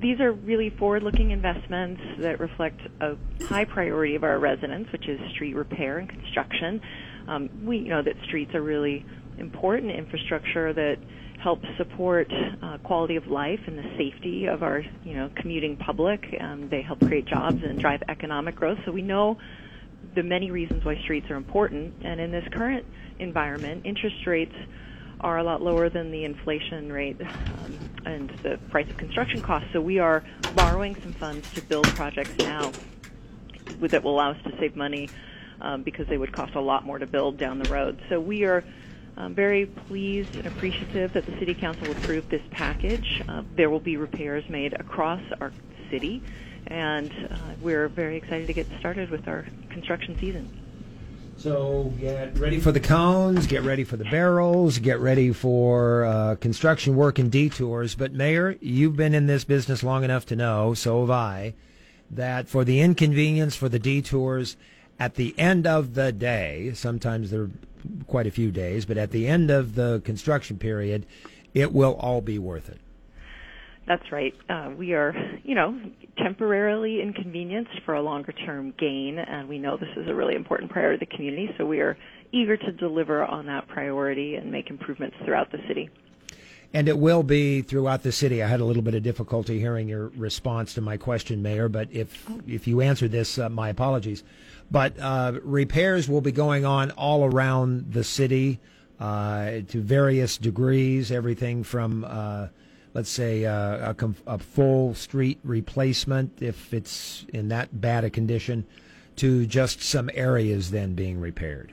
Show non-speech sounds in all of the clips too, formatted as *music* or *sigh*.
These are really forward-looking investments that reflect a high priority of our residents, which is street repair and construction. Um, we know that streets are really important infrastructure that helps support uh, quality of life and the safety of our, you know, commuting public. Um, they help create jobs and drive economic growth. So we know the many reasons why streets are important. And in this current environment, interest rates are a lot lower than the inflation rate um, and the price of construction costs. So we are borrowing some funds to build projects now that will allow us to save money um, because they would cost a lot more to build down the road. So we are um, very pleased and appreciative that the City Council approved this package. Uh, there will be repairs made across our city, and uh, we're very excited to get started with our construction season. So get ready for the cones, get ready for the barrels, get ready for uh, construction work and detours. But Mayor, you've been in this business long enough to know, so have I, that for the inconvenience, for the detours, at the end of the day, sometimes there are quite a few days, but at the end of the construction period, it will all be worth it. That's right. Uh, we are, you know, temporarily inconvenienced for a longer term gain, and we know this is a really important priority of the community, so we are eager to deliver on that priority and make improvements throughout the city. And it will be throughout the city. I had a little bit of difficulty hearing your response to my question, Mayor, but if, if you answered this, uh, my apologies. But uh, repairs will be going on all around the city uh, to various degrees, everything from uh, let's say, uh, a, a, full street replacement if it's in that bad a condition, to just some areas then being repaired?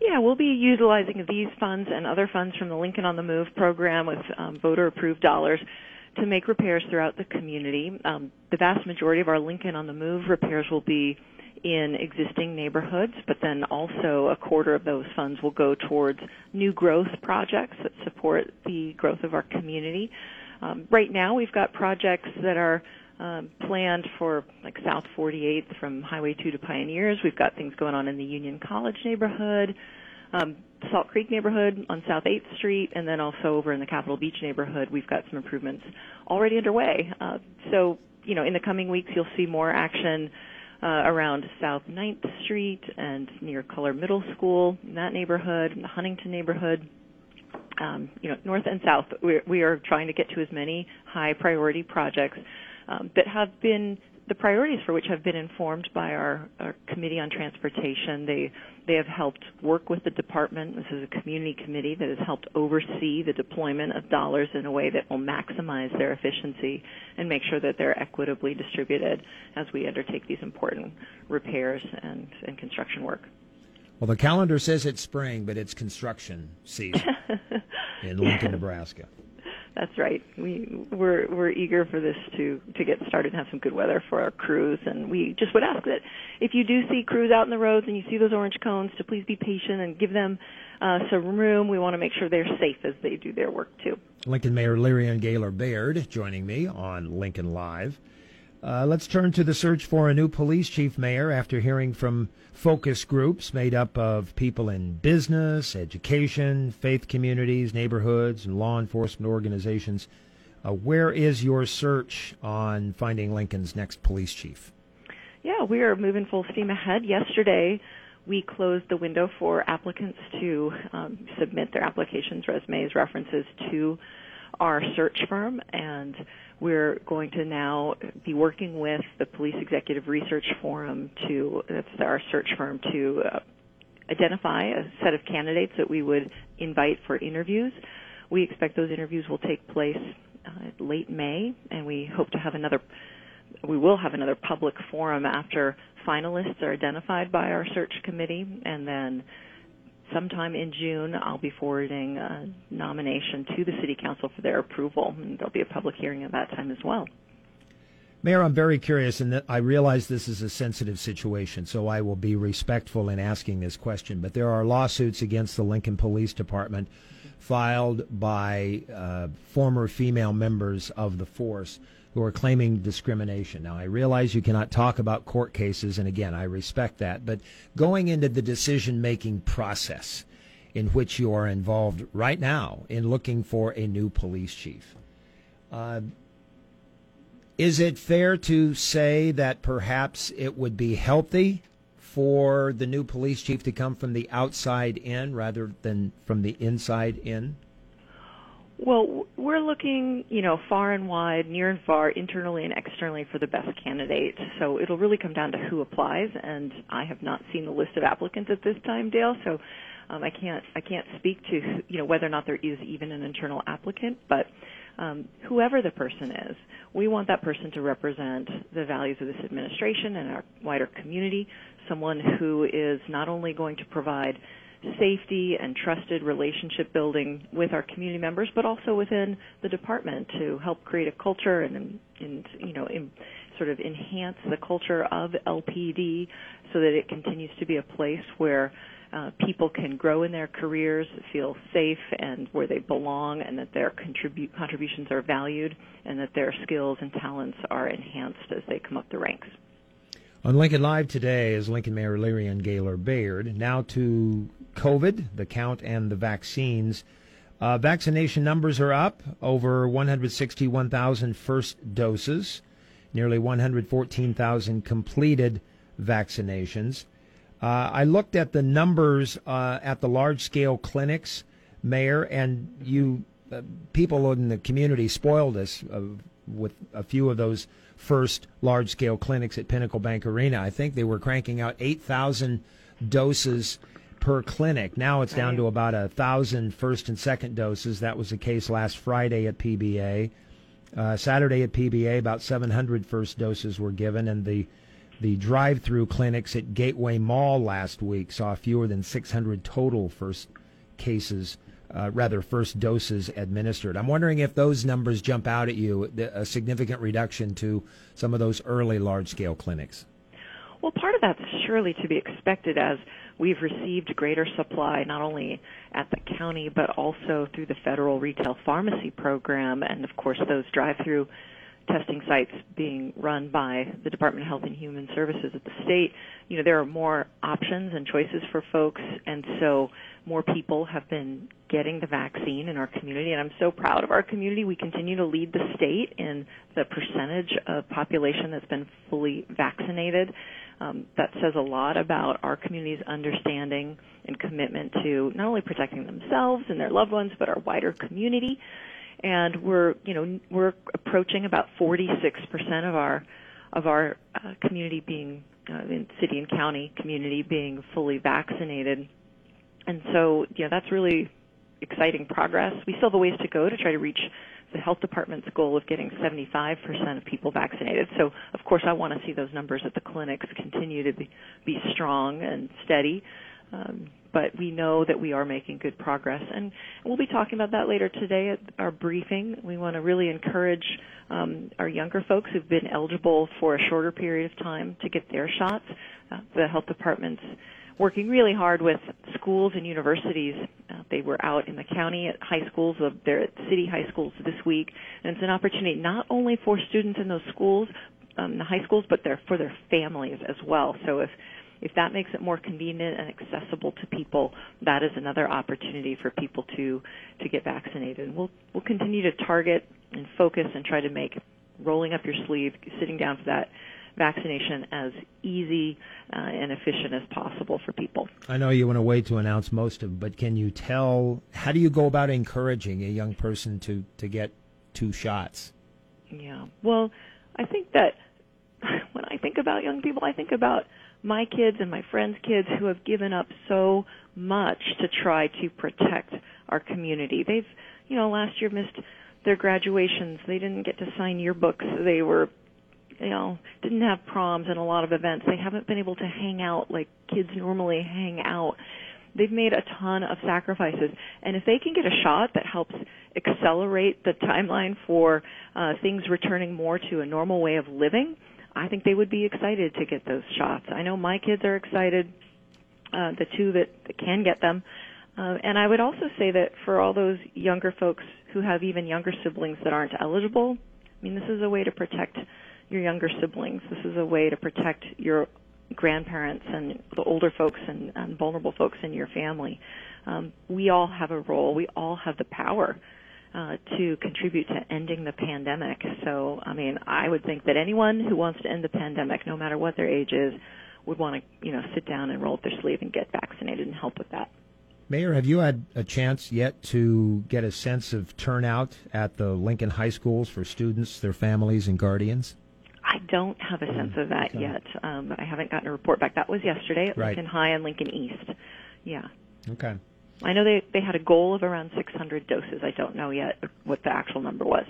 Yeah, we'll be utilizing these funds and other funds from the Lincoln on the Move program with um, voter approved dollars to make repairs throughout the community. Um, the vast majority of our Lincoln on the Move repairs will be in existing neighborhoods, but then also a quarter of those funds will go towards new growth projects that support the growth of our community. Um, right now, we've got projects that are um, planned for like South 48th from Highway 2 to Pioneers. We've got things going on in the Union College neighborhood, um, Salt Creek neighborhood on South 8th Street, and then also over in the Capitol Beach neighborhood, we've got some improvements already underway. Uh, so, you know, in the coming weeks, you'll see more action uh, around South 9th Street and near Culler Middle School in that neighborhood, in the Huntington neighborhood. Um, you know, north and south, we, we are trying to get to as many high priority projects um, that have been the priorities for which have been informed by our, our, committee on transportation. They they have helped work with the department. This is a community committee that has helped oversee the deployment of dollars in a way that will maximize their efficiency and make sure that they're equitably distributed as we undertake these important repairs and, and construction work. Well, the calendar says it's spring, but it's construction season *laughs* in Lincoln, Nebraska. That's right. We we're we're eager for this to to get started and have some good weather for our crews. And we just would ask that if you do see crews out in the roads and you see those orange cones, to please be patient and give them uh, some room. We want to make sure they're safe as they do their work too. Lincoln Mayor Leirion Gaylor Baird joining me on Lincoln Live. Uh, let's turn to the search for a new police chief mayor after hearing from focus groups made up of people in business, education, faith communities, neighborhoods, and law enforcement organizations. Uh, where is your search on finding Lincoln's next police chief? Yeah, we are moving full steam ahead. Yesterday, we closed the window for applicants to um, submit their applications, resumes, references to our search firm, and we're going to now be working with the Police Executive Research Forum to, that's our search firm, to uh, identify a set of candidates that we would invite for interviews. We expect those interviews will take place uh, late May, and we hope to have another, we will have another public forum after finalists are identified by our search committee, and then sometime in June, I'll be forwarding a nomination to the City Council for their approval, and there'll be a public hearing at that time as well. Mayor, I'm very curious, and I realize this is a sensitive situation, so I will be respectful in asking this question. But there are lawsuits against the Lincoln Police Department filed by uh, former female members of the force who are claiming discrimination. Now, I realize you cannot talk about court cases, and again, I respect that. But going into the decision making process in which you are involved right now in looking for a new police chief, uh, is it fair to say that perhaps it would be healthy for the new police chief to come from the outside in rather than from the inside in? Well, we're looking, you know, far and wide, near and far, internally and externally for the best candidate. So it'll really come down to who applies, and I have not seen the list of applicants at this time, Dale. So um, I can't I can't speak to you know whether or not there is even an internal applicant, but um, whoever the person is, we want that person to represent the values of this administration and our wider community. Someone who is not only going to provide safety and trusted relationship building with our community members, but also within the department to help create a culture and, and you know, in, sort of enhance the culture of LPD so that it continues to be a place where uh, people can grow in their careers, feel safe and where they belong, and that their contribu- contributions are valued, and that their skills and talents are enhanced as they come up the ranks. On Lincoln Live today is Lincoln Mayor and Gaylor Baird. Now to COVID, the count, and the vaccines. Uh, vaccination numbers are up over 161,000 first doses, nearly 114,000 completed vaccinations. Uh, I looked at the numbers uh, at the large scale clinics, Mayor, and you uh, people in the community spoiled us with a few of those first large scale clinics at Pinnacle Bank Arena. I think they were cranking out 8,000 doses per clinic. Now it's down to about a thousand first and second doses. That was the case last Friday at PBA. Uh, Saturday at PBA, about 700 first doses were given, and the the drive-through clinics at Gateway Mall last week saw fewer than 600 total first cases, uh, rather first doses administered. I'm wondering if those numbers jump out at you, a significant reduction to some of those early large-scale clinics. Well, part of that's surely to be expected as we've received greater supply not only at the county but also through the federal retail pharmacy program and of course those drive-through testing sites being run by the Department of Health and Human Services at the state, you know, there are more options and choices for folks, and so more people have been getting the vaccine in our community, and I'm so proud of our community. We continue to lead the state in the percentage of population that's been fully vaccinated. Um, that says a lot about our community's understanding and commitment to not only protecting themselves and their loved ones, but our wider community and we're you know we're approaching about 46% of our of our uh, community being uh, in city and county community being fully vaccinated, and so yeah, that's really exciting progress. We still have a ways to go to try to reach the health department's goal of getting 75% of people vaccinated. So, of course, I want to see those numbers at the clinics continue to be, be strong and steady. Um, but we know that we are making good progress. And we'll be talking about that later today at our briefing. We want to really encourage um, our younger folks who've been eligible for a shorter period of time to get their shots. Uh, the health department's working really hard with schools and universities. They were out in the county at high schools, they're at city high schools this week, and it's an opportunity not only for students in those schools, um, the high schools, but they're for their families as well. So if if that makes it more convenient and accessible to people, that is another opportunity for people to to get vaccinated. And We'll we'll continue to target and focus and try to make rolling up your sleeve, sitting down for that vaccination as easy uh, and efficient as possible for people. I know you want to wait to announce most of them, but can you tell how do you go about encouraging a young person to to get two shots? Yeah. Well, I think that *laughs* when I think about young people, I think about my kids and my friends' kids who have given up so much to try to protect our community. They've, you know, last year missed their graduations. They didn't get to sign yearbooks. They were, you know, didn't have proms and a lot of events. They haven't been able to hang out like kids normally hang out. they've made a ton of sacrifices, and if they can get a shot that helps accelerate the timeline for uh, things returning more to a normal way of living, I think they would be excited to get those shots. I know my kids are excited, uh, the two that, that can get them. Uh, and I would also say that for all those younger folks who have even younger siblings that aren't eligible, I mean, this is a way to protect your younger siblings. This is a way to protect your grandparents and the older folks and, and vulnerable folks in your family. Um, we all have a role. We all have the power uh, to contribute to ending the pandemic. So, I mean, I would think that anyone who wants to end the pandemic, no matter what their age is, would want to, you know, sit down and roll up their sleeve and get vaccinated and help with that. Mayor, have you had a chance yet to get a sense of turnout at the Lincoln High Schools for students, their families, and guardians? I don't have a sense of that okay. yet. Um, I haven't gotten a report back. That was yesterday at right. Lincoln High and Lincoln East. Yeah. Okay. I know they they had a goal of around 600 doses. I don't know yet what the actual number was.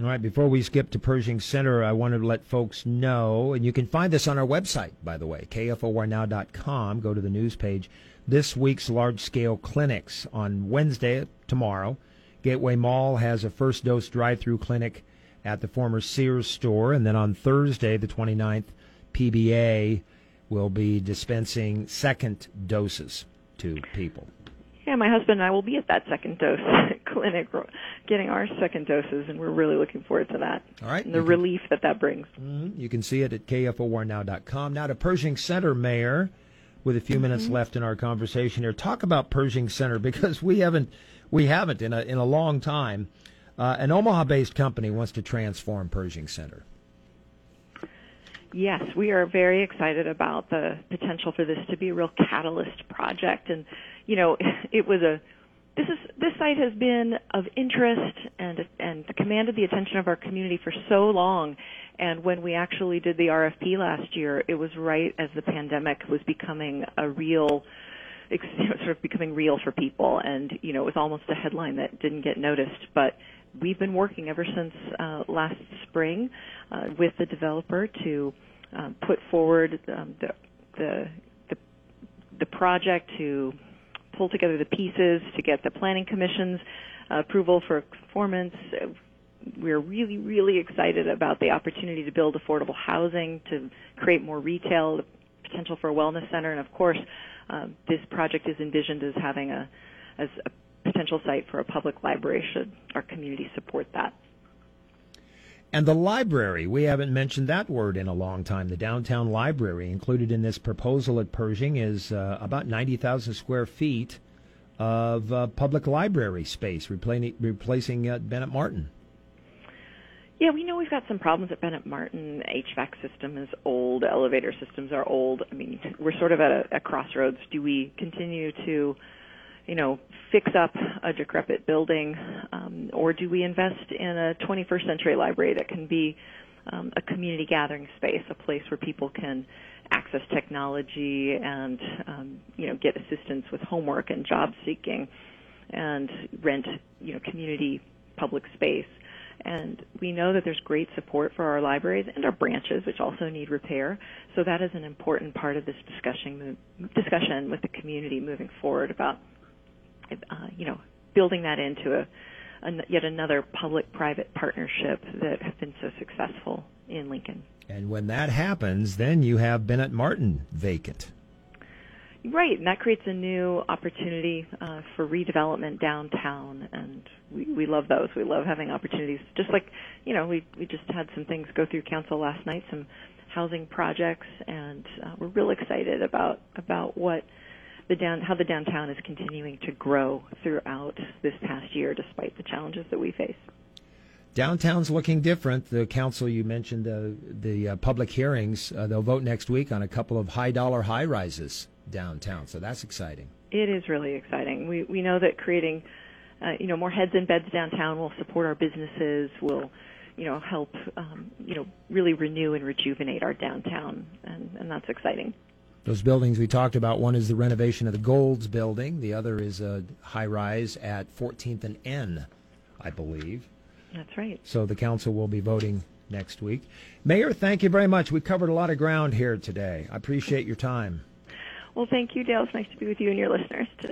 All right, before we skip to Pershing Center, I wanted to let folks know, and you can find this on our website, by the way, kfornow.com. Go to the news page. This week's large scale clinics on Wednesday, tomorrow. Gateway Mall has a first dose drive through clinic at the former Sears store. And then on Thursday, the 29th, PBA will be dispensing second doses to people. Yeah, my husband and I will be at that second dose *laughs* clinic getting our second doses, and we're really looking forward to that. All right. And the relief that that brings. Mm-hmm. You can see it at kfornow.com. Now to Pershing Center, Mayor, with a few mm-hmm. minutes left in our conversation here. Talk about Pershing Center *laughs* because we haven't we haven't in a in a long time. Uh, an Omaha-based company wants to transform Pershing Center. Yes, we are very excited about the potential for this to be a real catalyst project. And, you know, *laughs* it was a this is this site has been of interest and and commanded the attention of our community for so long. And when we actually did the RFP last year, it was right as the pandemic was becoming a real *laughs* sort of becoming real for people and you know it was almost a headline that didn't get noticed but we've been working ever since uh, last spring uh, with the developer to um, put forward um, the, the, the the project to pull together the pieces to get the planning commission's uh, approval for performance. We're really, really excited about the opportunity to build affordable housing, to create more retail, the potential for a wellness center, and of course, um, this project is envisioned as having a as a potential site for a public library should our community support that. And the library, we haven't mentioned that word in a long time. The downtown library included in this proposal at Pershing is uh, about 90,000 square feet of uh, public library space, replacing, replacing uh, Bennett Martin. Yeah, we know we've got some problems at Bennett Martin. HVAC system is old, elevator systems are old. I mean, we're sort of at a, a crossroads. Do we continue to you know, fix up a decrepit building, um, or do we invest in a 21st century library that can be um, a community gathering space, a place where people can access technology and um, you know get assistance with homework and job seeking, and rent you know community public space. And we know that there's great support for our libraries and our branches, which also need repair. So that is an important part of this discussion discussion with the community moving forward about uh, you know, building that into a, a yet another public-private partnership that have been so successful in Lincoln. And when that happens, then you have Bennett Martin vacant. Right, and that creates a new opportunity uh, for redevelopment downtown, and we, we love those. We love having opportunities. Just like, you know, we we just had some things go through council last night, some housing projects, and uh, we're real excited about about what the down how the downtown is continuing to grow throughout this past year, despite the challenges that we face. Downtown's looking different. The council you mentioned uh, the uh, public hearings. Uh, they'll vote next week on a couple of high dollar high rises downtown, so that's exciting. It is really exciting. We we know that creating uh, you know more heads and beds downtown will support our businesses. Will you know help um, you know really renew and rejuvenate our downtown, and, and that's exciting. Those buildings we talked about, one is the renovation of the Golds building, the other is a high rise at 14th and N, I believe. That's right. So the council will be voting next week. Mayor, thank you very much. We covered a lot of ground here today. I appreciate your time. Well, thank you, Dale. It's nice to be with you and your listeners today.